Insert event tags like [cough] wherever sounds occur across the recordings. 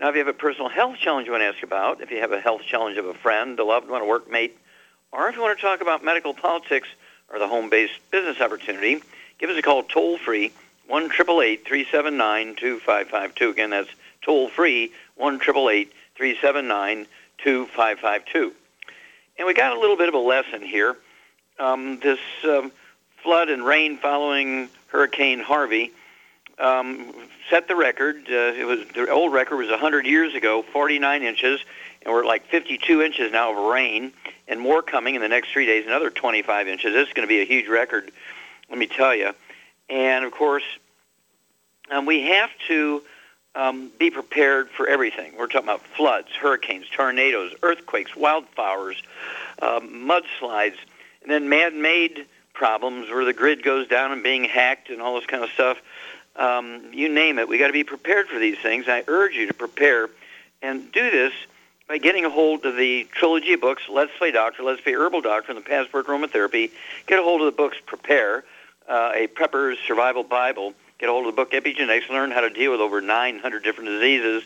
Now, if you have a personal health challenge you want to ask about, if you have a health challenge of a friend, a loved one, a workmate, or if you want to talk about medical politics or the home-based business opportunity, give us a call toll-free, 1-378-379-2552. Again, that's toll-free, 1-378-379-2552. And we got a little bit of a lesson here. Um, this um, flood and rain following Hurricane Harvey um, set the record. Uh, it was the old record was 100 years ago, 49 inches, and we're at like 52 inches now of rain, and more coming in the next three days. Another 25 inches. This is going to be a huge record, let me tell you. And of course, um, we have to um, be prepared for everything. We're talking about floods, hurricanes, tornadoes, earthquakes, wildfires, um, mudslides, and then man-made problems where the grid goes down and being hacked and all this kind of stuff. Um, you name it. We got to be prepared for these things. I urge you to prepare and do this by getting a hold of the trilogy of books, Let's Play Doctor, Let's Play Herbal Doctor, and the Passport Aromatherapy. Get a hold of the books Prepare, uh, a Prepper's Survival Bible. Get a hold of the book Epigenetics, learn how to deal with over 900 different diseases,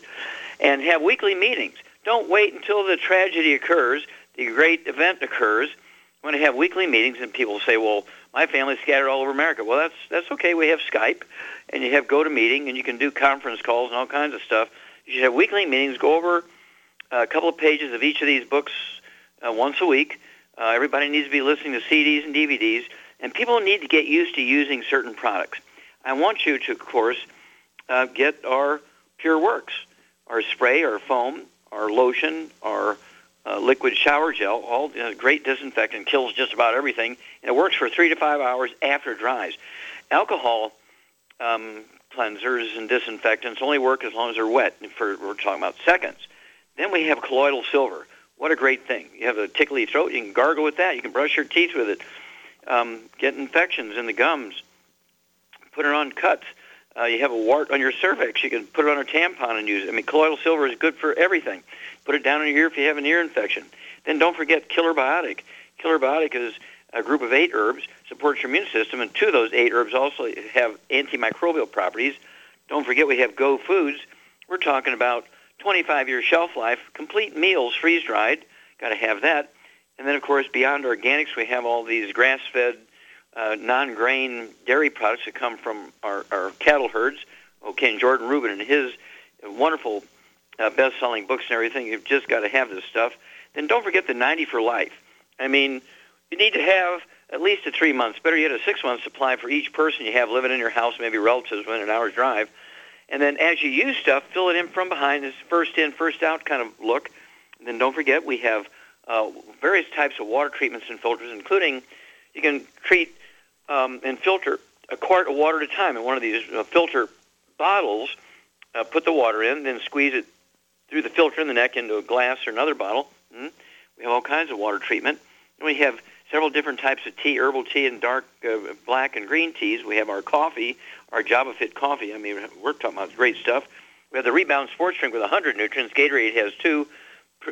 and have weekly meetings. Don't wait until the tragedy occurs, the great event occurs. You want to have weekly meetings, and people say, well, my family's scattered all over America. Well, that's, that's okay. We have Skype, and you have GoToMeeting, and you can do conference calls and all kinds of stuff. You have weekly meetings, go over a couple of pages of each of these books uh, once a week. Uh, everybody needs to be listening to CDs and DVDs, and people need to get used to using certain products. I want you to, of course, uh, get our Pure Works, our spray, our foam, our lotion, our uh, liquid shower gel, all you know, great disinfectant, kills just about everything, and it works for three to five hours after it dries. Alcohol um, cleansers and disinfectants only work as long as they're wet. For we're talking about seconds. Then we have colloidal silver. What a great thing! You have a tickly throat, you can gargle with that. You can brush your teeth with it. Um, get infections in the gums. Put it on cuts. Uh, you have a wart on your cervix. You can put it on a tampon and use it. I mean, colloidal silver is good for everything. Put it down in your ear if you have an ear infection. Then don't forget Killer Biotic. Killer Biotic is a group of eight herbs, supports your immune system, and two of those eight herbs also have antimicrobial properties. Don't forget we have Go Foods. We're talking about 25-year shelf life, complete meals, freeze-dried. Got to have that. And then, of course, beyond organics, we have all these grass-fed, uh, non-grain dairy products that come from our, our cattle herds. Okay, and Jordan Rubin and his wonderful uh, best-selling books and everything. You've just got to have this stuff. Then don't forget the 90 for life. I mean, you need to have at least a three months, better yet a six month supply for each person you have living in your house, maybe relatives within an hour's drive. And then as you use stuff, fill it in from behind, this first in, first out kind of look. And then don't forget we have uh, various types of water treatments and filters, including you can treat um, and filter a quart of water at a time in one of these uh, filter bottles. Uh, put the water in, then squeeze it through the filter in the neck into a glass or another bottle. Mm-hmm. We have all kinds of water treatment. And we have several different types of tea, herbal tea and dark uh, black and green teas. We have our coffee, our Java Fit coffee. I mean, we're talking about great stuff. We have the Rebound Sports Drink with 100 nutrients. Gatorade has two.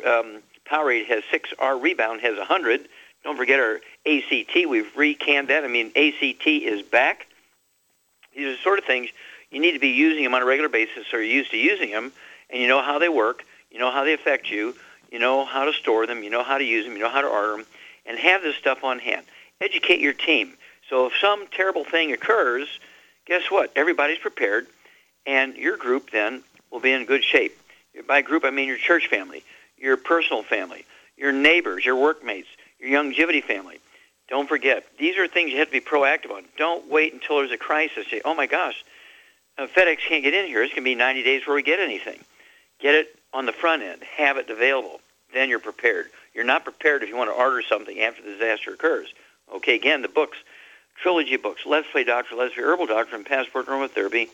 Um, Powerade has six. Our Rebound has 100. Don't forget our ACT. We've recanned that. I mean, ACT is back. These are the sort of things you need to be using them on a regular basis or you're used to using them, and you know how they work. You know how they affect you. You know how to store them. You know how to use them. You know how to order them and have this stuff on hand. Educate your team. So if some terrible thing occurs, guess what? Everybody's prepared, and your group then will be in good shape. By group, I mean your church family, your personal family, your neighbors, your workmates, your Youngevity family. Don't forget, these are things you have to be proactive on. Don't wait until there's a crisis. Say, oh my gosh, uh, FedEx can't get in here. It's going to be 90 days before we get anything. Get it on the front end. Have it available. Then you're prepared. You're not prepared if you want to order something after the disaster occurs. Okay, again, the books, trilogy books, Let's Play Doctor, Let's Play Herbal Doctor, and Passport Aromatherapy,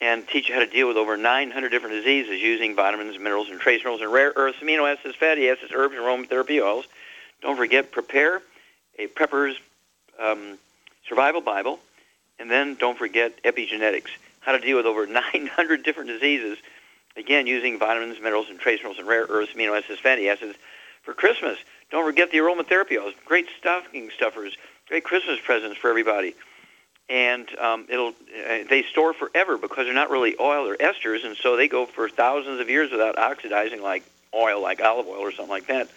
and teach you how to deal with over 900 different diseases using vitamins, minerals, and trace minerals, and rare earths, amino acids, fatty acids, herbs, and aromatherapy oils. Don't forget, prepare a prepper's um, survival Bible, and then don't forget epigenetics, how to deal with over [laughs] 900 different diseases, again, using vitamins, minerals, and trace minerals, and rare earths, amino acids, fatty acids. For Christmas, don't forget the aromatherapy oils, great stocking stuffers, great Christmas presents for everybody. And um, it'll uh, they store forever because they're not really oil or esters, and so they go for thousands of years without oxidizing like oil, like olive oil or something like that.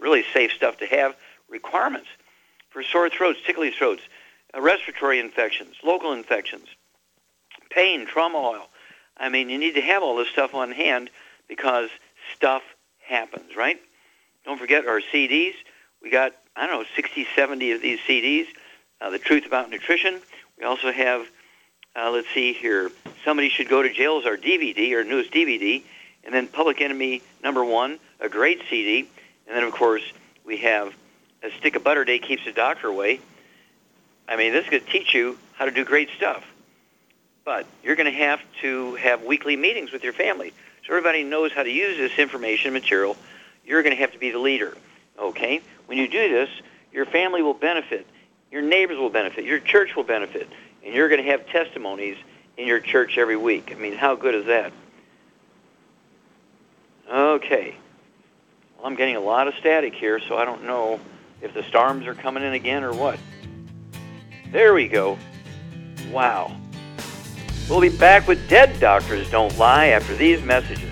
Really safe stuff to have. Requirements for sore throats, tickly throats, uh, respiratory infections, local infections, pain, trauma oil. I mean, you need to have all this stuff on hand because stuff happens, right? Don't forget our CDs. We got, I don't know, 60, 70 of these CDs. Uh, the Truth About Nutrition. We also have, uh, let's see here, Somebody Should Go to Jail is our DVD, our newest DVD. And then Public Enemy number one, a great CD. And then, of course, we have A Stick of Butter Day Keeps the Doctor Away. I mean, this to teach you how to do great stuff. But you're going to have to have weekly meetings with your family so everybody knows how to use this information material. You're going to have to be the leader. Okay? When you do this, your family will benefit, your neighbors will benefit, your church will benefit, and you're going to have testimonies in your church every week. I mean, how good is that? Okay. Well, I'm getting a lot of static here, so I don't know if the storms are coming in again or what. There we go. Wow. We'll be back with Dead Doctors Don't Lie after these messages.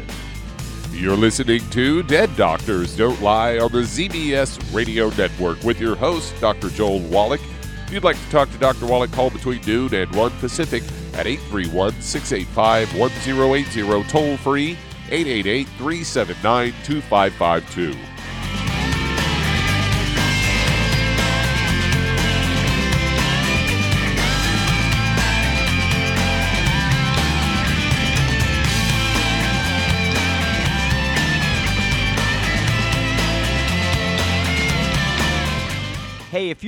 You're listening to Dead Doctors Don't Lie on the ZBS Radio Network with your host, Dr. Joel Wallach. If you'd like to talk to Dr. Wallach, call between noon and 1 Pacific at 831 685 1080, toll free 888 379 2552.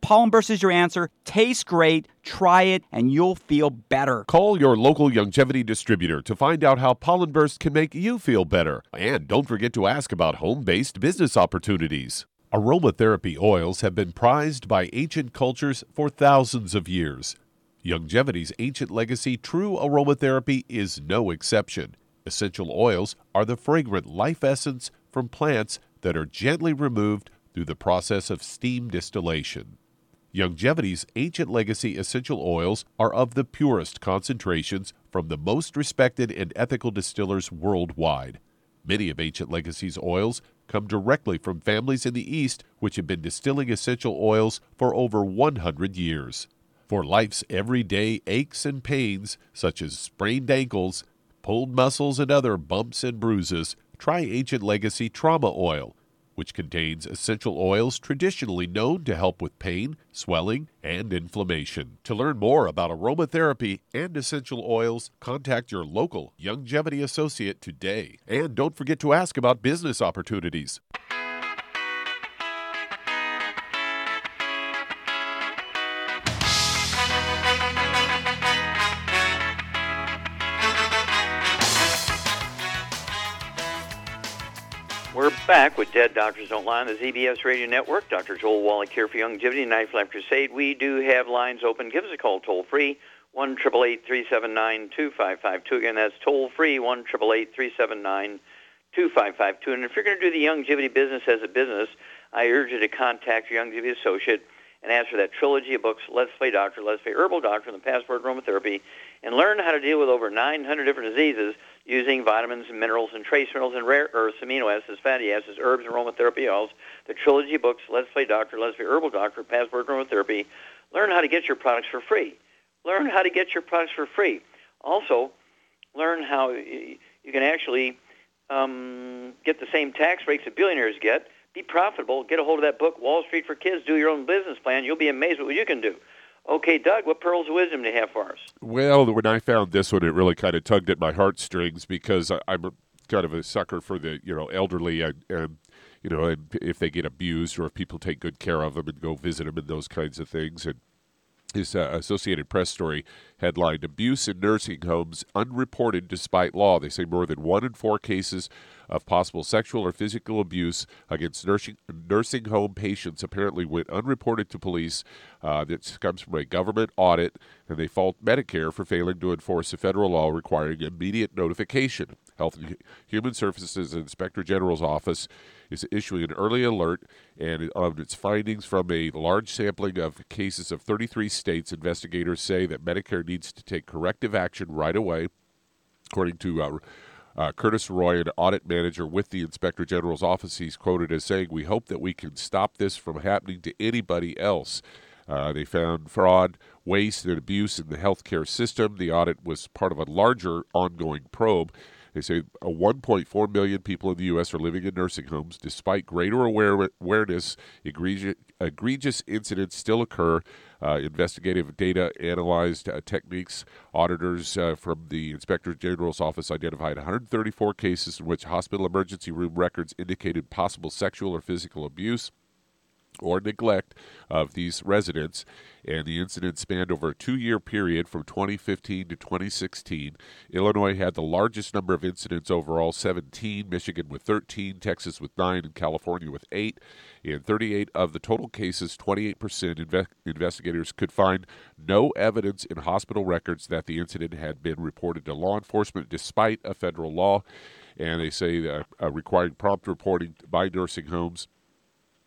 Pollen Burst is your answer. Tastes great. Try it and you'll feel better. Call your local Youngevity distributor to find out how Pollen Burst can make you feel better. And don't forget to ask about home based business opportunities. Aromatherapy oils have been prized by ancient cultures for thousands of years. Youngevity's ancient legacy, true aromatherapy, is no exception. Essential oils are the fragrant life essence from plants that are gently removed through the process of steam distillation. Youngevity's ancient legacy essential oils are of the purest concentrations from the most respected and ethical distillers worldwide. Many of Ancient Legacy's oils come directly from families in the East which have been distilling essential oils for over 100 years. For life's everyday aches and pains, such as sprained ankles, pulled muscles, and other bumps and bruises, try Ancient Legacy Trauma Oil which contains essential oils traditionally known to help with pain, swelling, and inflammation. To learn more about aromatherapy and essential oils, contact your local Youngevity associate today. And don't forget to ask about business opportunities. We're back with Dead Doctors Don't Lie on the ZBS Radio Network. Dr. Joel Wallach here for Youngevity Knife Life Crusade. We do have lines open. Give us a call toll free, 1 379 2552. Again, that's toll free, 1 379 2552. And if you're going to do the Youngevity business as a business, I urge you to contact your Youngevity associate and ask for that trilogy of books, Let's Play Doctor, Let's Play Herbal Doctor, and the Passport Aromatherapy, and learn how to deal with over 900 different diseases using vitamins and minerals and trace minerals and rare earths, amino acids, fatty acids, herbs, and aromatherapy oils. The trilogy books, Let's Play Doctor, Let's Play Herbal Doctor, Passport Aromatherapy. Learn how to get your products for free. Learn how to get your products for free. Also, learn how you can actually um, get the same tax rates that billionaires get. Be profitable. Get a hold of that book, Wall Street for Kids. Do your own business plan. You'll be amazed at what you can do. Okay, Doug, what pearls of wisdom do you have for us? Well, when I found this one, it really kind of tugged at my heartstrings because I, am kind of a sucker for the you know elderly and, and you know and if they get abused or if people take good care of them and go visit them and those kinds of things and his uh, Associated Press story headlined Abuse in Nursing Homes Unreported Despite Law. They say more than one in four cases of possible sexual or physical abuse against nursing, nursing home patients apparently went unreported to police. Uh, this comes from a government audit, and they fault Medicare for failing to enforce a federal law requiring immediate notification. Health and Human Services Inspector General's office is issuing an early alert and of its findings from a large sampling of cases of 33 states. Investigators say that Medicare needs to take corrective action right away. According to uh, uh, Curtis Roy, an audit manager with the Inspector General's office, he's quoted as saying, We hope that we can stop this from happening to anybody else. Uh, they found fraud, waste, and abuse in the healthcare system. The audit was part of a larger ongoing probe. They say 1.4 million people in the U.S. are living in nursing homes. Despite greater aware- awareness, egregious, egregious incidents still occur. Uh, investigative data analyzed uh, techniques. Auditors uh, from the Inspector General's office identified 134 cases in which hospital emergency room records indicated possible sexual or physical abuse or neglect of these residents, and the incident spanned over a two year period from 2015 to 2016. Illinois had the largest number of incidents overall 17, Michigan with 13, Texas with 9, and California with 8. In 38 of the total cases, 28% inve- investigators could find no evidence in hospital records that the incident had been reported to law enforcement despite a federal law. And they say that uh, requiring prompt reporting by nursing homes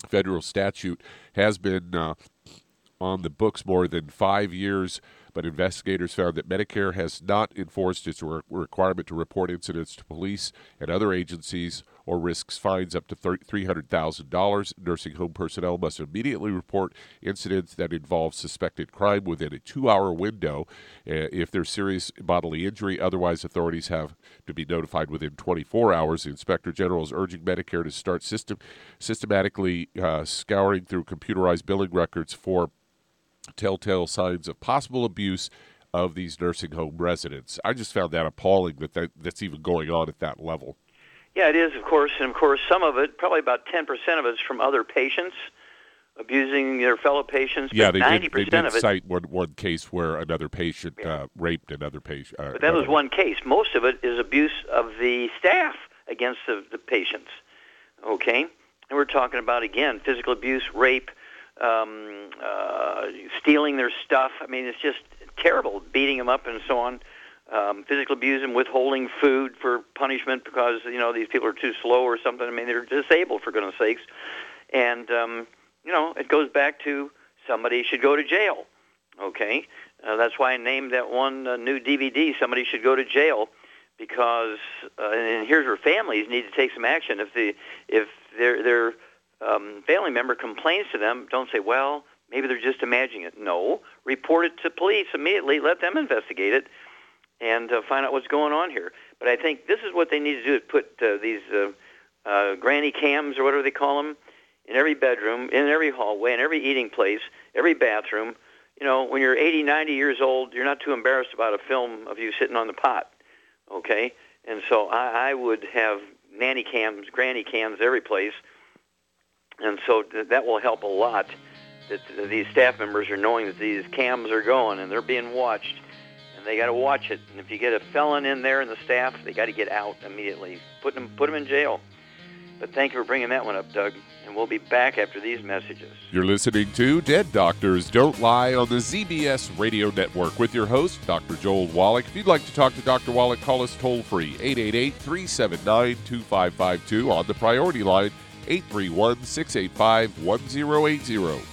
federal statute has been uh, on the books more than five years but investigators found that Medicare has not enforced its re- requirement to report incidents to police and other agencies or risks fines up to $300,000. Nursing home personnel must immediately report incidents that involve suspected crime within a two hour window uh, if there's serious bodily injury. Otherwise, authorities have to be notified within 24 hours. The Inspector General is urging Medicare to start system, systematically uh, scouring through computerized billing records for telltale signs of possible abuse of these nursing home residents. I just found that appalling that, that that's even going on at that level. Yeah, it is, of course, and of course, some of it, probably about 10% of it, is from other patients abusing their fellow patients. Yeah, they 90% did, they did cite one, one case where another patient uh, raped another patient. Uh, but that was one case. Most of it is abuse of the staff against the, the patients. Okay, and we're talking about again physical abuse, rape, um, uh, stealing their stuff. I mean, it's just terrible, beating them up and so on. Um, physical abuse and withholding food for punishment because you know these people are too slow or something. I mean, they're disabled for goodness sakes, and um, you know it goes back to somebody should go to jail. Okay, uh, that's why I named that one uh, new DVD. Somebody should go to jail because, uh, and here's where families need to take some action. If the if their their um, family member complains to them, don't say, well, maybe they're just imagining it. No, report it to police immediately. Let them investigate it and uh, find out what's going on here. But I think this is what they need to do: is put uh, these uh, uh, granny cams or whatever they call them in every bedroom, in every hallway, in every eating place, every bathroom. You know, when you're 80, 90 years old, you're not too embarrassed about a film of you sitting on the pot. Okay, and so I, I would have nanny cams, granny cams every place, and so th- that will help a lot. That these staff members are knowing that these cams are going and they're being watched and they got to watch it. And if you get a felon in there in the staff, they got to get out immediately. Put them, put them in jail. But thank you for bringing that one up, Doug. And we'll be back after these messages. You're listening to Dead Doctors Don't Lie on the ZBS Radio Network with your host, Dr. Joel Wallach. If you'd like to talk to Dr. Wallach, call us toll free 888 379 2552 on the priority line 831 685 1080.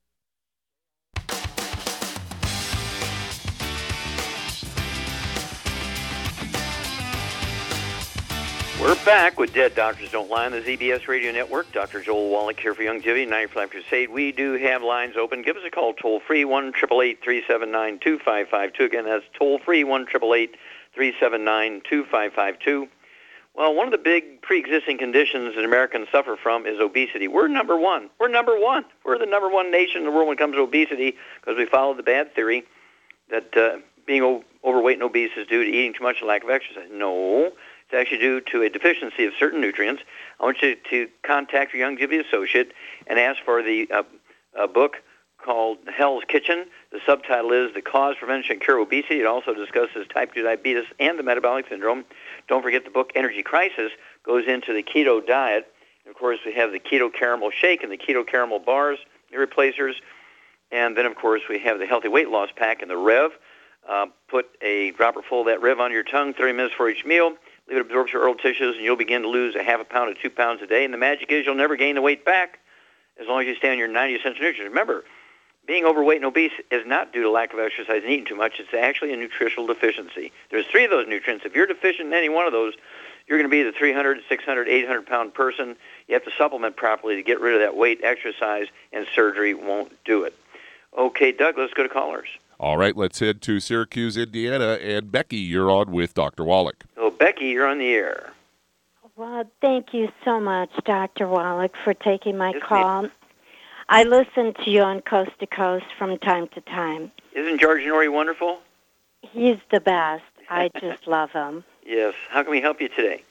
We're back with Dead Doctors Don't Lie on the ZBS Radio Network. Dr. Joel Wallach here for Youngevity, 95 Crusade. We do have lines open. Give us a call toll free, 1 379 2552. Again, that's toll free, 1 379 2552. Well, one of the big pre existing conditions that Americans suffer from is obesity. We're number one. We're number one. We're the number one nation in the world when it comes to obesity because we follow the bad theory that uh, being o- overweight and obese is due to eating too much and lack of exercise. No. It's actually due to a deficiency of certain nutrients. I want you to contact your Youngevity associate and ask for the uh, a book called Hell's Kitchen. The subtitle is The Cause, Prevention, and Cure of Obesity. It also discusses type 2 diabetes and the metabolic syndrome. Don't forget the book Energy Crisis goes into the keto diet. And of course, we have the keto caramel shake and the keto caramel bars, the replacers. And then, of course, we have the healthy weight loss pack and the Rev. Uh, put a dropper full of that Rev on your tongue 30 minutes for each meal. It absorb your oral tissues, and you'll begin to lose a half a pound to two pounds a day. And the magic is you'll never gain the weight back. as long as you stay on your 90 essential nutrients. Remember, being overweight and obese is not due to lack of exercise and eating too much. It's actually a nutritional deficiency. There's three of those nutrients. If you're deficient in any one of those, you're going to be the 300, 600, 800 pound person. You have to supplement properly to get rid of that weight. Exercise and surgery won't do it. Okay, Doug, let's go to callers. All right, let's head to Syracuse, Indiana. And Becky, you're on with Dr. Wallach. Oh, Becky, you're on the air. Well, thank you so much, Dr. Wallach, for taking my Yes, call. I listen to you on Coast to Coast from time to time. Isn't George Noory wonderful? He's the best. [laughs] I just love him. Yes. How can we help you today?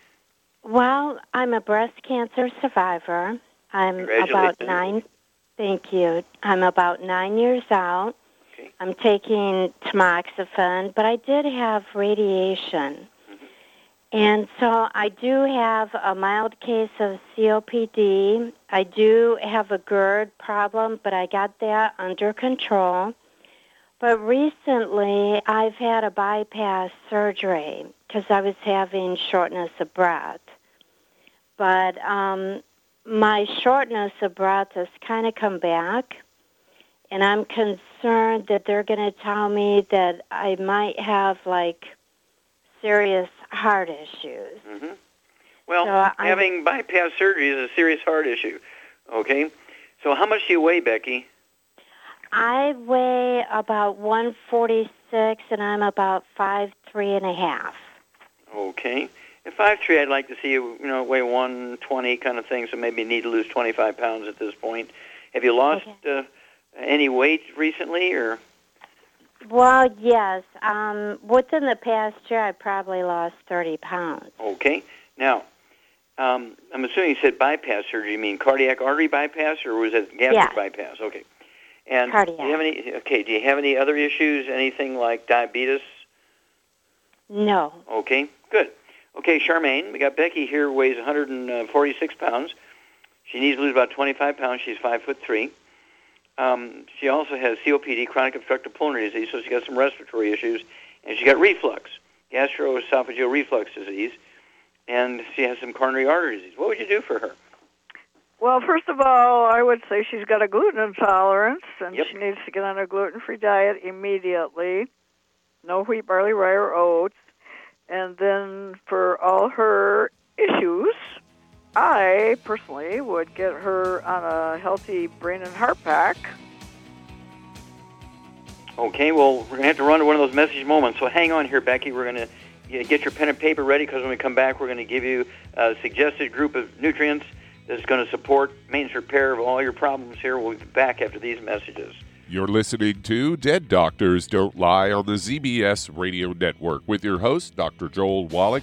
Well, I'm a breast cancer survivor. I'm about nine. Thank you. I'm about nine years out. Okay. I'm taking tamoxifen, but I did have radiation. And so I do have a mild case of COPD. I do have a GERD problem, but I got that under control. But recently, I've had a bypass surgery because I was having shortness of breath. But um, my shortness of breath has kind of come back, and I'm concerned that they're going to tell me that I might have like serious heart issues. hmm Well, So having bypass surgery is a serious heart issue. Okay. So, how much do you weigh, Becky? I weigh about 146, and I'm about five three and a half. Okay. At five three, I'd like to see you, you know, weigh one twenty kind of thing. So maybe you need to lose twenty five pounds at this point. Have you lost uh, any weight recently, or Well, yes. Um, within the past year, I probably lost 30 pounds. okay? Now, um, I'm assuming you said bypass surgery. You mean cardiac artery bypass, or was it gastric Yes. bypass? Okay. And Cardiac. do you have any? Okay. Do you have any other issues? Anything like diabetes? No. Okay, good. Okay, Charmaine, we got Becky here, weighs 146 pounds. She needs to lose about 25 pounds. She's five foot three. Um, she also has COPD, chronic obstructive pulmonary disease, so she's got some respiratory issues, and she's got reflux, gastroesophageal reflux disease, and she has some coronary artery disease. What would you do for her? Well, first of all, I would say she's got a gluten intolerance, and Yep. she needs to get on a gluten-free diet immediately. No wheat, barley, rye, or oats. And then for all her issues, I personally would get her on a healthy brain and heart pack. Okay, well, we're going to have to run to one of those message moments, so hang on here, Becky. We're going to get your pen and paper ready because when we come back, we're going to give you a suggested group of nutrients that's going to support maintenance repair of all your problems here. We'll be back after these messages. You're listening to Dead Doctors Don't Lie on the ZBS Radio Network with your host, Dr. Joel Wallach.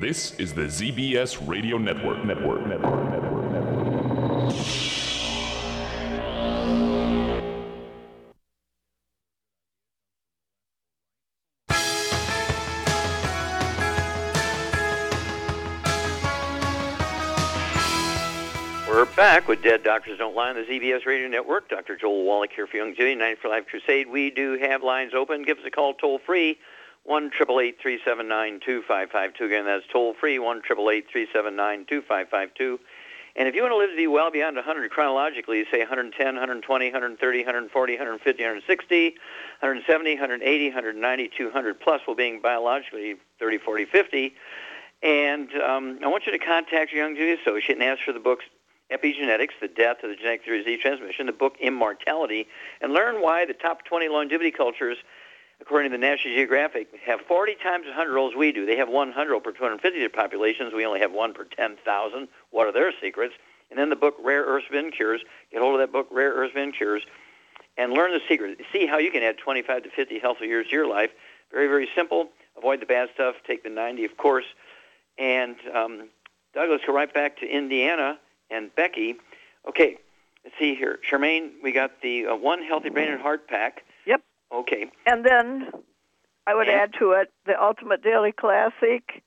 This is the ZBS Radio Network. Network. Network. Network. Network. We're back with Dead Doctors Don't Lie on the ZBS Radio Network. Dr. Joel Wallach here for Young Youngevity, 90 for Life Crusade. We do have lines open. Give us a call toll free, 1 379 2552. Again, that's toll free, 1 379 2552. And if you want to live to be well beyond 100 chronologically, say 110, 120, 130, 140, 150, 160, 170, 180, 190, 200 plus, while being biologically 30, 40, 50. And um, I want you to contact your Youngevity associate and ask for the books Epigenetics, The Death of the Genetic Theory of Disease Transmission, the book Immortality, and learn why the top 20 longevity cultures, according to the National Geographic, have 40 times as 100 olds we do. They have 100 per 250 of populations. We only have one per 10,000. What are their secrets? And then the book Rare Earth Spin Cures. Get hold of that book, Rare Earth Spin Cures, and learn the secret. See how you can add 25 to 50 healthy years to your life. Very, very simple. Avoid the bad stuff. Take the 90, of course. And um, Doug, let's go right back to Indiana and Becky. Okay, let's see here. Charmaine, we got the uh, one healthy brain and heart pack. Okay. And then I would Yeah. add to it the Ultimate Daily Classic,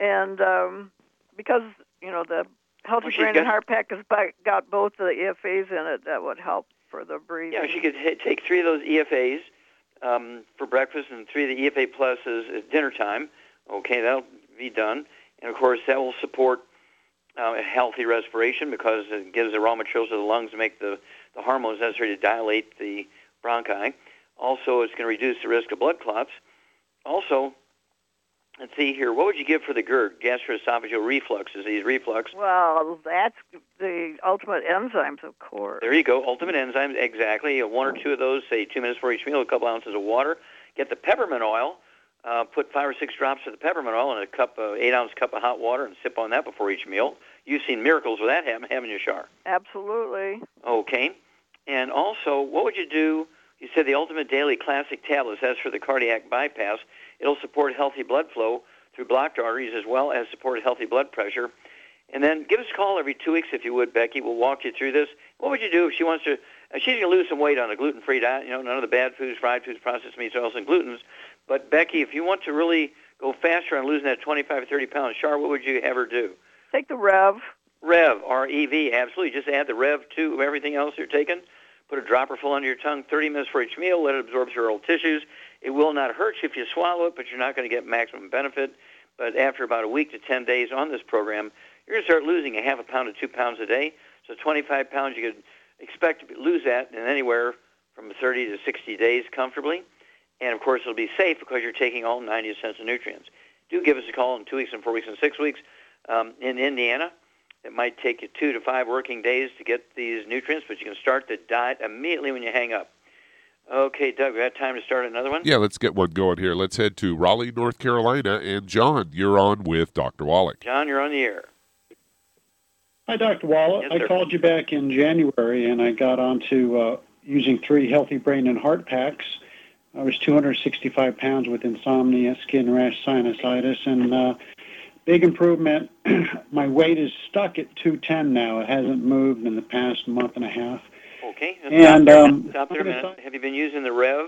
and um, because you know the Healthy Well, Brain got- and Heart Pack has got both the EFAs in it, that would help for the breathing. Yeah, she could h- take three of those EFAs um, for breakfast and three of the EFA pluses at dinner time. Okay, that'll be done. And of course, that will support uh, a healthy respiration because it gives the raw materials to the lungs to make the, the hormones necessary to dilate the bronchi. Also, it's going to reduce the risk of blood clots. Also, let's see here. What would you give for the GERD, gastroesophageal reflux disease, reflux? Well, that's the ultimate enzymes, of course. There you go. Ultimate enzymes, exactly. Uh, One or two of those, say two minutes for each meal, a couple ounces of water. Get the peppermint oil. Uh, put five or six drops of the peppermint oil in a cup, uh, eight ounce cup of hot water, and sip on that before each meal. You've seen miracles with that happen, haven't you, Shar? Absolutely. Okay. And also, what would you do? You said the Ultimate Daily Classic tablets. as for the cardiac bypass. It'll support healthy blood flow through blocked arteries as well as support healthy blood pressure. And then give us a call every two weeks if you would, Becky. We'll walk you through this. What would you do if she wants to? Uh, she's going to lose some weight on a gluten-free diet. You know, none of the bad foods, fried foods, processed meats, oils, and glutens. But Becky, if you want to really go faster on losing that 25 or 30 pounds, Char, what would you ever do? Take the Rev. Rev, R-E-V, absolutely. Just add the Rev to everything else you're taking. Put a dropper full under your tongue, 30 minutes for each meal. Let it absorb through oral tissues. It will not hurt you if you swallow it, but you're not going to get maximum benefit. But after about a week to 10 days on this program, you're going to start losing a half a pound to two pounds a day. So 25 pounds, you could expect to lose that in anywhere from 30 to 60 days comfortably. And of course, it'll be safe because you're taking all 90 essential nutrients. Do give us a call in two weeks and four weeks and six weeks. Um, in Indiana, it might take you two to five working days to get these nutrients, but you can start the diet immediately when you hang up. Okay, Doug, we got time to start another one? Yeah, let's get one going here. Let's head to Raleigh, North Carolina. And John, you're on with Dr. Wallach. John, you're on the air. Hi, Dr. Wallach. Yes, I sir. called you back in January and I got onto uh, using three healthy brain and heart packs. I was 265 pounds with insomnia, skin rash, sinusitis, and uh, big improvement. [clears throat] My weight is stuck at 210 now. It hasn't moved in the past month and a half. Okay. And, stop um, stop there a minute. Have you been using the Rev?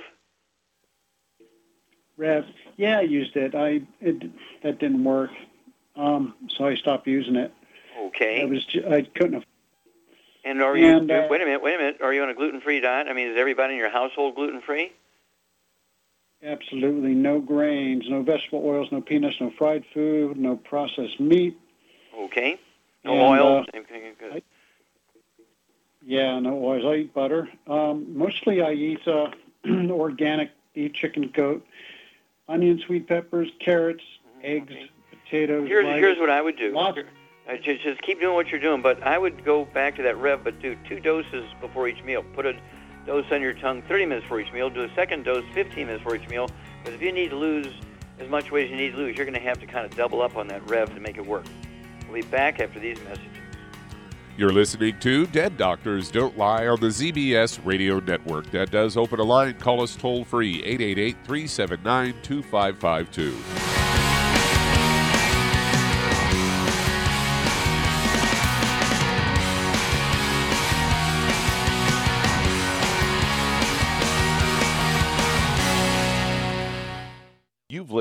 Rev, yeah, I used it. I it that didn't work, um, so I stopped using it. Okay. I was I couldn't. Have, and are you? and, uh, wait a minute. Wait a minute. Are you on a gluten-free diet? I mean, is everybody in your household gluten-free? Absolutely no grains, no vegetable oils, no peanuts, no fried food, no processed meat. Okay. No And, oil. uh, Okay, good. Yeah, no oils. I eat butter. Um, mostly I eat uh, [clears throat] organic beef, chicken, goat, onion, sweet peppers, carrots, eggs, potatoes. Mm-hmm. Here's rice. here's what I would do. Lots- Uh, just, just keep doing what you're doing, but I would go back to that rev, but do two doses before each meal. Put a dose on your tongue 30 minutes for each meal. Do a second dose 15 minutes for each meal. Because if you need to lose as much weight as you need to lose, you're going to have to kind of double up on that rev to make it work. We'll be back after these messages. You're listening to Dead Doctors Don't Lie on the ZBS Radio Network. That does open a line. Call us toll free 888 379 2552.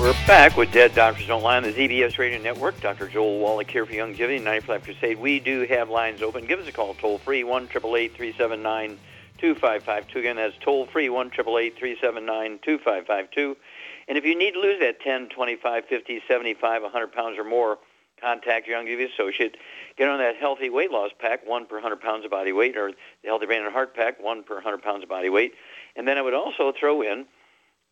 We're back with Dead Doctors Don't Lie on the ZBS Radio Network. Dr. Joel Wallach here for Young Youngevity, 95 Crusade. We do have lines open. Give us a call toll free, 1 379 2552. Again, that's toll free, 1 379 2552. And if you need to lose that 10, 25, 50, 75, 100 pounds or more, contact your Youngevity associate. Get on that healthy weight loss pack, one per 100 pounds of body weight, or the healthy brain and heart pack, one per 100 pounds of body weight. And then I would also throw in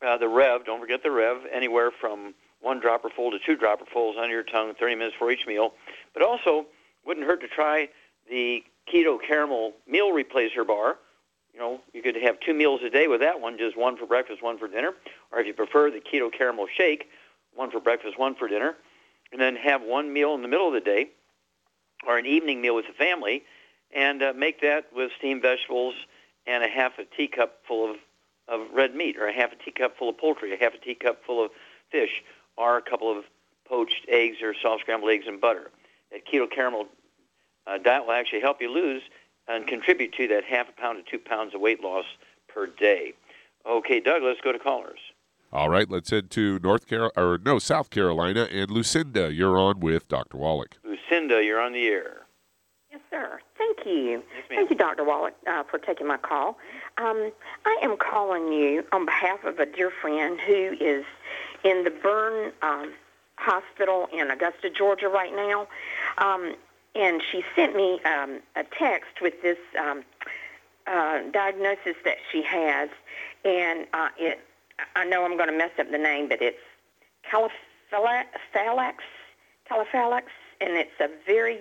uh, the Rev, don't forget the Rev, anywhere from one dropper full to two dropper fulls on your tongue, 30 minutes for each meal. But also, wouldn't hurt to try the Keto Caramel Meal Replacer Bar. You know, you could have two meals a day with that one, just one for breakfast, one for dinner. Or if you prefer the Keto Caramel Shake, one for breakfast, one for dinner. And then have one meal in the middle of the day or an evening meal with the family and uh, make that with steamed vegetables and a half a teacup full of of red meat, or a half a teacup full of poultry, a half a teacup full of fish, or a couple of poached eggs or soft scrambled eggs and butter. That keto caramel uh, diet will actually help you lose and contribute to that half a pound to two pounds of weight loss per day. Okay, Doug, let's go to callers. All right, let's head to North Carolina, or no, South Carolina, and Lucinda, you're on with Dr. Wallach. Lucinda, you're on the air. Yes, sir. Thank you. Yes. Thank you, Dr. Wallach, uh, for taking my call. Um, I am calling you on behalf of a dear friend who is in the burn um, hospital in Augusta, Georgia, right now. Um, and she sent me um, a text with this um, uh, diagnosis that she has, and uh, it. I know I'm going to mess up the name, but it's Caliphalax, Caliphalax, and it's a very.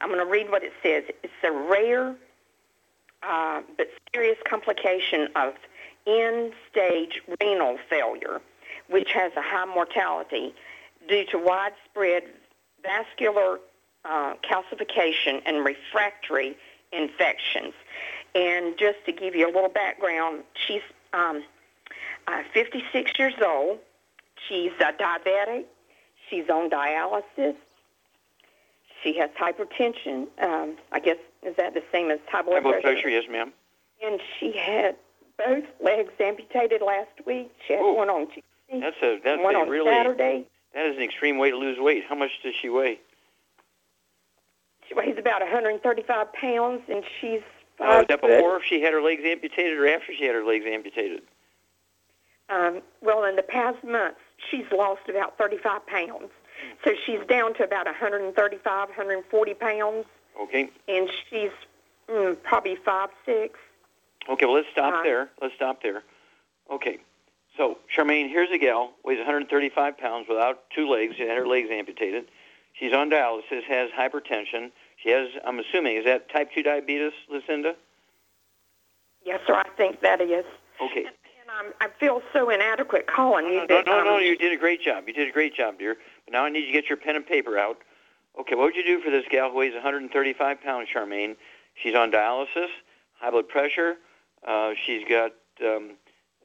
I'm going to read what it says. It's a rare uh, but serious complication of end-stage renal failure, which has a high mortality due to widespread vascular uh, calcification and refractory infections. And just to give you a little background, she's um, uh, 56 years old. She's a diabetic. She's on dialysis. She has hypertension. Um, I guess is that the same as high blood, High blood pressure, yes, ma'am. And she had both legs amputated last week. She had Ooh. one on Tuesday, That's a that's one a on really Saturday. that is an extreme way to lose weight. How much does she weigh? She weighs about 135 pounds, and she's Uh, five is that before she had her legs amputated or after she had her legs amputated? Um, well, in the past months, she's lost about 35 pounds. So she's down to about 135, 140 pounds, Okay. and she's mm, probably five six. Okay, well, let's stop Uh, there. Let's stop there. Okay. So, Charmaine, here's a gal, weighs 135 pounds without two legs. She had her legs amputated. She's on dialysis, has hypertension. She has, I'm assuming, is that type 2 diabetes, Lucinda? Yes, sir, I think that is. Okay. I'm, I feel so inadequate calling you. No, no, no, um, you did a great job. You did a great job, dear. But now I need you to get your pen and paper out. Okay, what would you do for this gal who weighs 135 pounds, Charmaine? She's on dialysis, high blood pressure. Uh, she's got um,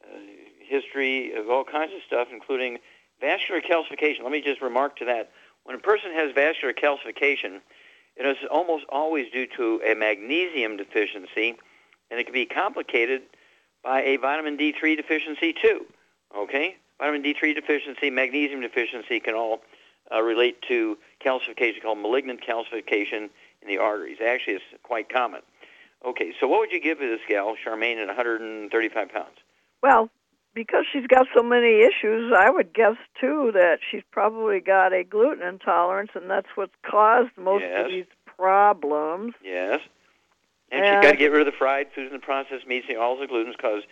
uh, history of all kinds of stuff, including vascular calcification. Let me just remark to that. When a person has vascular calcification, it is almost always due to a magnesium deficiency, and it can be complicated by a vitamin D3 deficiency too. Okay, vitamin D3 deficiency, magnesium deficiency can all uh, relate to calcification called malignant calcification in the arteries. Actually, it's quite common. Okay, so what would you give to this gal, Charmaine, at 135 pounds? Well, because she's got so many issues, I would guess too that she's probably got a gluten intolerance, and that's what's caused most Yes. of these problems. Yes. And And- she's got to get rid of the fried foods and the processed meats and all the glutens because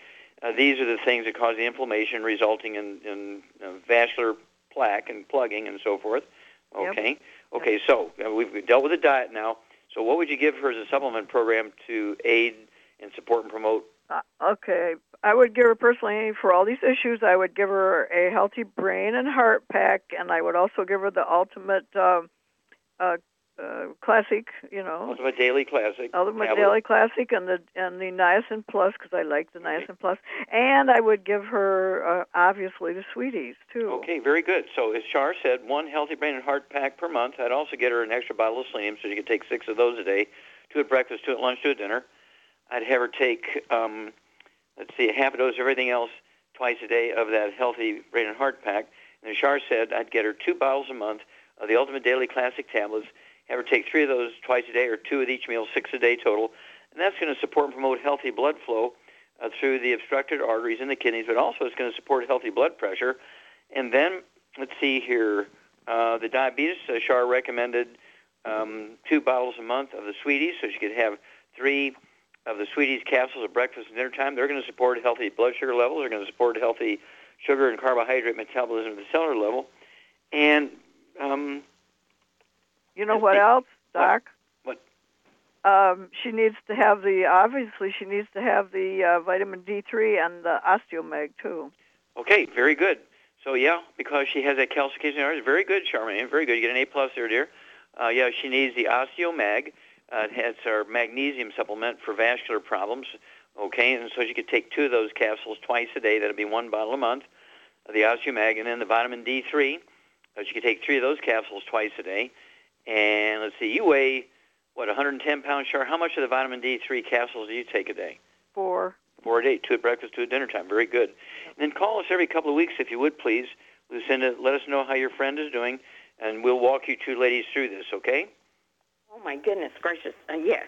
uh, these are the things that cause the inflammation resulting in, in uh, vascular plaque and plugging and so forth. Yep. Okay. Okay, so uh, we've dealt with the diet now. So what would you give her as a supplement program to aid and support and promote? Uh, okay, I would give her personally for all these issues. I would give her a healthy brain and heart pack, and I would also give her the ultimate um, uh, uh, classic. You know, Ultimate Daily Classic. Ultimate tablet. Daily Classic and the and the Niacin Plus because I like the Niacin plus. Plus, and I would give her uh, obviously the sweeties too. Okay, very good. So as Char said, one healthy brain and heart pack per month. I'd also get her an extra bottle of selenium so she could take six of those a day, two at breakfast, two at lunch, two at dinner. I'd have her take, um, let's see, a half a dose of everything else twice a day of that healthy brain and heart pack. And as Char said, I'd get her two bottles a month of the Ultimate Daily Classic tablets, have her take three of those twice a day or two with each meal, six a day total. And that's going to support and promote healthy blood flow uh, through the obstructed arteries in the kidneys, but also it's going to support healthy blood pressure. And then, let's see here, uh, the diabetes, uh, Char recommended um, two bottles a month of the Sweeties, so she could have three of the Sweeties capsules at breakfast and dinner time. They're going to support healthy blood sugar levels. They're going to support healthy sugar and carbohydrate metabolism at the cellular level. And um, You know what else, Doc? What? Um, she needs to have the obviously she needs to have the uh, vitamin D3 and the OsteoMag too. Okay, very good. So yeah, because she has that calcification arteries, very good, Charmaine, very good. You get an A plus there, dear. Uh, yeah, she needs the OsteoMag. Uh, it has our magnesium supplement for vascular problems. Okay, and so she could take two of those capsules twice a day. That'd be one bottle a month of the Osteomag, and then the vitamin D3. But you could take three of those capsules twice a day. And let's see, you weigh what 110 pounds, Char. How much of the vitamin D3 capsules do you take a day? Four. Four a day, two at breakfast, two at dinner time. Very good. And then call us every couple of weeks if you would, please. Lucinda, let us know how your friend is doing, and we'll walk you two ladies through this. Okay? Oh my goodness gracious! Uh, yes.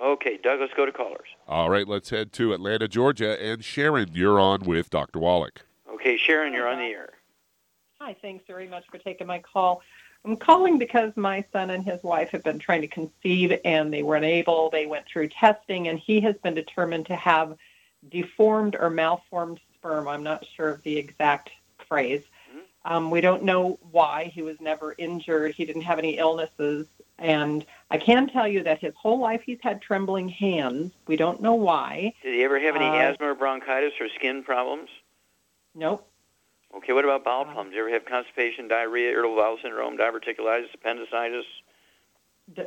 Okay, Doug. Let's go to callers. All right, let's head to Atlanta, Georgia. And Sharon, you're on with Dr. Wallach. Okay, Sharon, you're on the air. Hi, thanks very much for taking my call. I'm calling because my son and his wife have been trying to conceive and they were unable. They went through testing and he has been determined to have deformed or malformed sperm. I'm not sure of the exact phrase. Um, we don't know why. He was never injured. He didn't have any illnesses. And I can tell you that his whole life he's had trembling hands. We don't know why. Did he ever have any Uh, asthma or bronchitis or skin problems? Nope. Okay, what about bowel Uh, problems? Do you ever have constipation, diarrhea, irritable bowel syndrome, diverticulitis, appendicitis?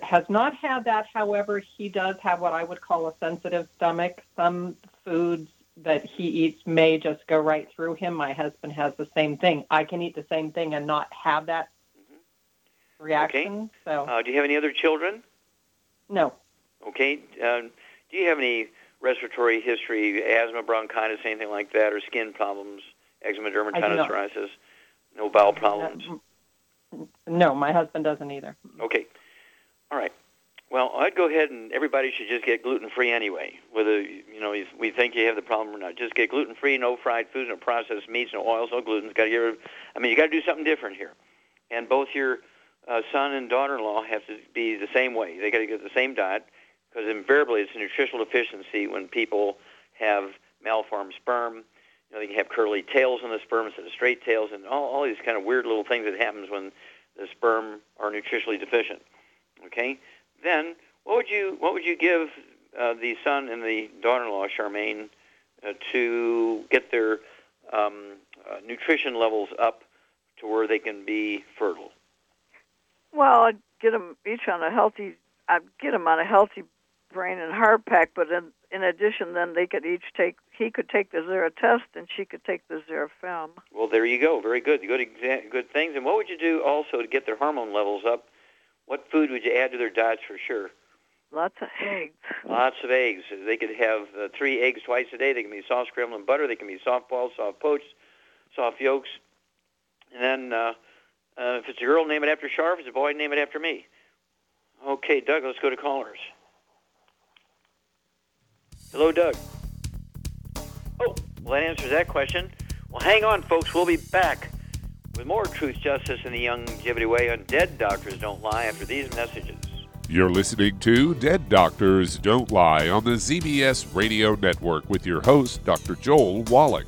Has not had that. However, he does have what I would call a sensitive stomach. Some foods that he eats may just go right through him. My husband has the same thing. I can eat the same thing and not have that reaction. So Uh, do you have any other children? no, Okay. Um, do you have any respiratory history, asthma, bronchitis, anything like that, or skin problems, eczema, dermatitis, psoriasis? No bowel problems. no, my husband doesn't either. Okay. All right. Well, I'd go ahead and everybody should just get gluten free anyway. Whether you know if we think you have the problem or not, just get gluten free, no fried foods, no processed meats, no oils, no gluten. Got to get. rid of- I mean, you got to do something different here. And both your uh, son and daughter-in-law have to be the same way. They got to get the same diet because invariably it's a nutritional deficiency when people have malformed sperm. You know, they can have curly tails on the sperm instead of straight tails, and all, all these kind of weird little things that happens when the sperm are nutritionally deficient. Okay, then what would you what would you give uh, the son and the daughter-in-law, Charmaine, uh, to get their um, uh, nutrition levels up to where they can be fertile? Well, I'd get them each on a healthy. I'd get them on a healthy brain and heart pack, but in in addition, then they could each take. He could take the Zera test, and she could take the Zera film. Well, there you go. Very good. Good, exa- good things. And what would you do also to get their hormone levels up? What food would you add to their diets for sure? Lots of eggs. Lots of eggs. They could have uh, three eggs twice a day. They can be soft scrambled in butter. They can be soft boiled, soft poached, soft yolks. And then uh, uh, if it's a girl, name it after Char. If it's a boy, name it after me. Okay, Doug, let's go to callers. Hello, Doug. Oh, well, that answers that question. Well, hang on, folks. We'll be back with more Truth, Justice, and the Youngevity Way on Dead Doctors Don't Lie after these messages. You're listening to Dead Doctors Don't Lie on the ZBS Radio Network with your host, Dr. Joel Wallach.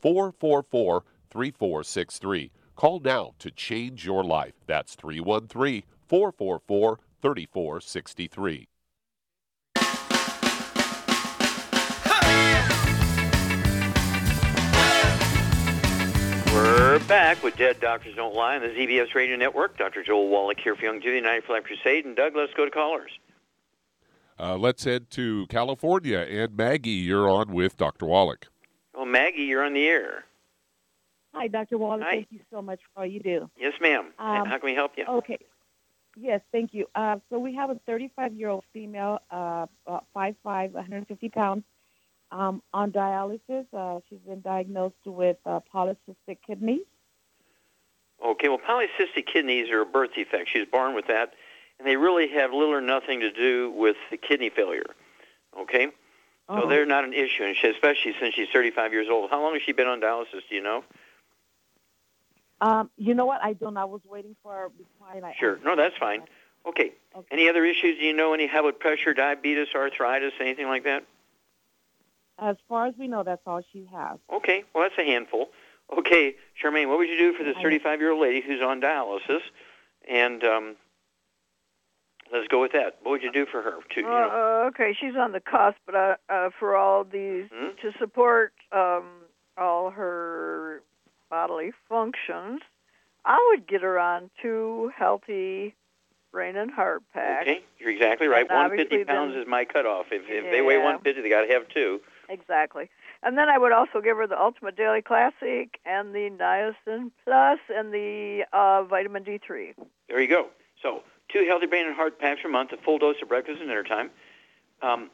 444 3463. Call now to change your life. That's 313 444 3463. We're back with Dead Doctors Don't Lie on the ZBS Radio Network. Dr. Joel Wallach here for Youngevity, 90 for Life Crusade. And Doug, let's go to callers. Uh, let's head to California. And Maggie, you're on with Dr. Wallach. Maggie, you're on the air. Hi, Dr. Wallace. Hi. Thank you so much for all you do. Yes, ma'am. Um, How can we help you? Okay. Yes, thank you. Uh, so we have a 35-year-old female, uh, about 5'5", 150 pounds, um, on dialysis. Uh, she's been diagnosed with uh, polycystic kidneys. Okay, well, polycystic kidneys are a birth defect. She's born with that, and they really have little or nothing to do with the kidney failure. Okay? So Oh. they're not an issue, and she, especially since she's 35 years old. How long has she been on dialysis, do you know? Um, you know what? I don't. I was waiting for a reply. Sure. No, that's fine. Okay. Any other issues? Do you know any high blood pressure, diabetes, arthritis, anything like that? As far as we know, that's all she has. Okay. Well, that's a handful. Okay, Charmaine, what would you do for this 35-year-old lady who's on dialysis? And um, let's go with that. What would you do for her? To, you know, uh, okay, she's on the cusp, but uh, uh, for all these Hmm? to support um, all her bodily functions, I would get her on two healthy brain and heart packs. okay, you're exactly right. 150 pounds then- is my cutoff. If, if they weigh 150, they got to have two. Exactly. And then I would also give her the Ultimate Daily Classic and the Niacin Plus and the uh, vitamin D3. There you go. So two healthy brain and heart packs per month, a full dose of breakfast and dinner time. Um,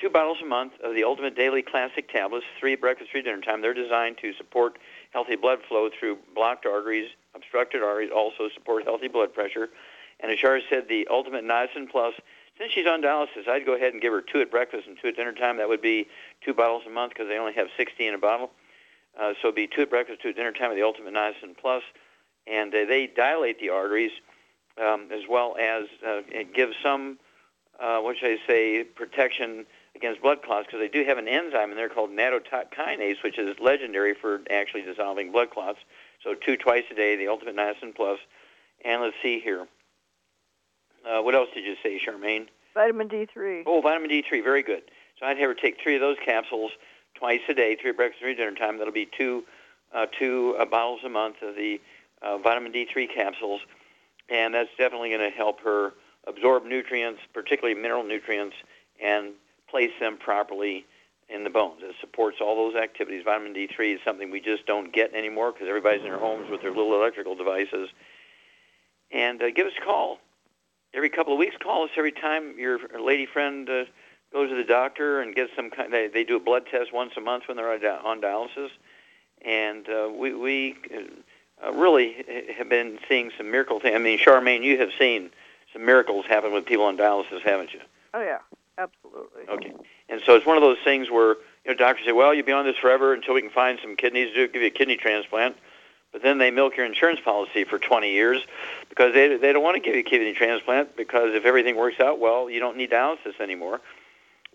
two bottles a month of the Ultimate Daily Classic tablets, three breakfast, three dinner time. They're designed to support healthy blood flow through blocked arteries, obstructed arteries, also support healthy blood pressure. And as Shara said, the Ultimate Niacin Plus, since she's on dialysis, I'd go ahead and give her two at breakfast and two at dinner time. That would be two bottles a month because they only have 60 in a bottle. Uh, so it'd be two at breakfast, two at dinner time of the Ultimate Niacin Plus. And uh, they dilate the arteries um, as well as uh, it gives some, uh, what should I say, protection against blood clots because they do have an enzyme in there called nattokinase, which is legendary for actually dissolving blood clots. So two twice a day, the Ultimate Niacin Plus. And let's see here. Uh, what else did you say, Charmaine? Vitamin D3. Oh, vitamin D3, very good. So I'd have her take three of those capsules twice a day, three at breakfast, three at dinner time. That'll be two, uh, two uh, bottles a month of the uh, vitamin D3 capsules, and that's definitely going to help her absorb nutrients, particularly mineral nutrients, and place them properly in the bones. It supports all those activities. Vitamin D3 is something we just don't get anymore because everybody's in their homes with their little electrical devices. And uh, give us a call every couple of weeks. Call us every time your lady friend uh, goes to the doctor and gets some kind. They they do a blood test once a month when they're on dialysis, and uh, we we uh, really have been seeing some miracle things. I mean, Charmaine, you have seen some miracles happen with people on dialysis, haven't you? Oh yeah, absolutely. Okay, and so it's one of those things where you know doctors say, well, you'll be on this forever until we can find some kidneys to give you a kidney transplant. But then they milk your insurance policy for 20 years because they they don't want to give you a kidney transplant because if everything works out well, you don't need dialysis anymore.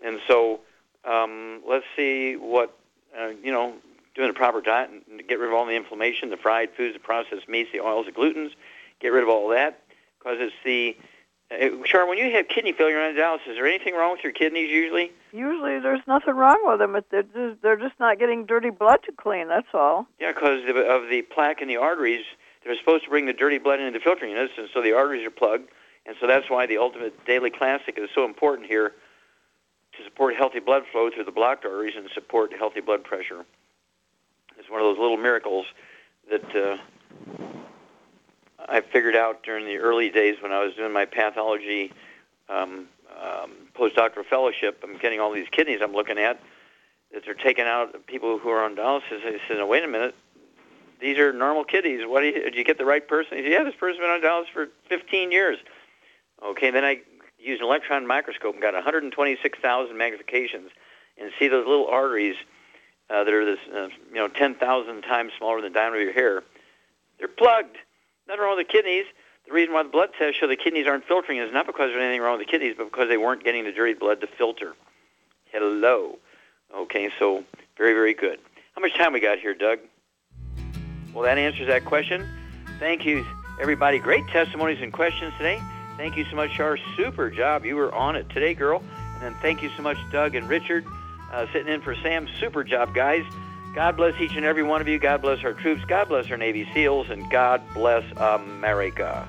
And so um, let's see what uh, you know doing a proper diet and get rid of all the inflammation, the fried foods, the processed meats, the oils, the glutens, get rid of all that because it's the uh, Char, when you have kidney failure on dialysis, is there anything wrong with your kidneys usually? Usually, there's nothing wrong with them. They're just, they're just not getting dirty blood to clean. That's all. Yeah, because of, of the plaque in the arteries. They're supposed to bring the dirty blood into the filtering units, and so the arteries are plugged. And so that's why the Ultimate Daily Classic is so important here to support healthy blood flow through the blocked arteries and support healthy blood pressure. One of those little miracles that uh, I figured out during the early days when I was doing my pathology um, um, postdoctoral fellowship. I'm getting all these kidneys I'm looking at that they're taking out of people who are on dialysis. I said, no, wait a minute. These are normal kidneys. What do you, did you get the right person? He said, yeah, this person's been on dialysis for 15 years. Okay, then I used an electron microscope and got 126,000 magnifications and see those little arteries uh, that are this, uh, you know, 10,000 times smaller than the diameter of your hair. They're plugged. Nothing wrong with the kidneys. The reason why the blood tests show the kidneys aren't filtering is not because there's anything wrong with the kidneys, but because they weren't getting the dirty blood to filter. Hello. Okay, so very, very good. How much time we got here, Doug? Well, that answers that question. Thank you, everybody. Great testimonies and questions today. Thank you so much, Char. Super job. You were on it today, girl. And then thank you so much, Doug and Richard, uh, sitting in for Sam. Super job, guys. God bless each and every one of you. God bless our troops. God bless our Navy SEALs. And God bless America.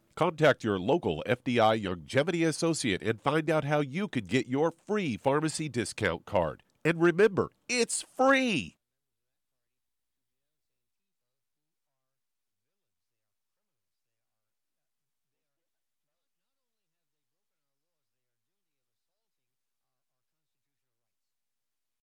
Contact your local FDI Youngevity Associate and find out how you could get your free pharmacy discount card. And remember, it's free!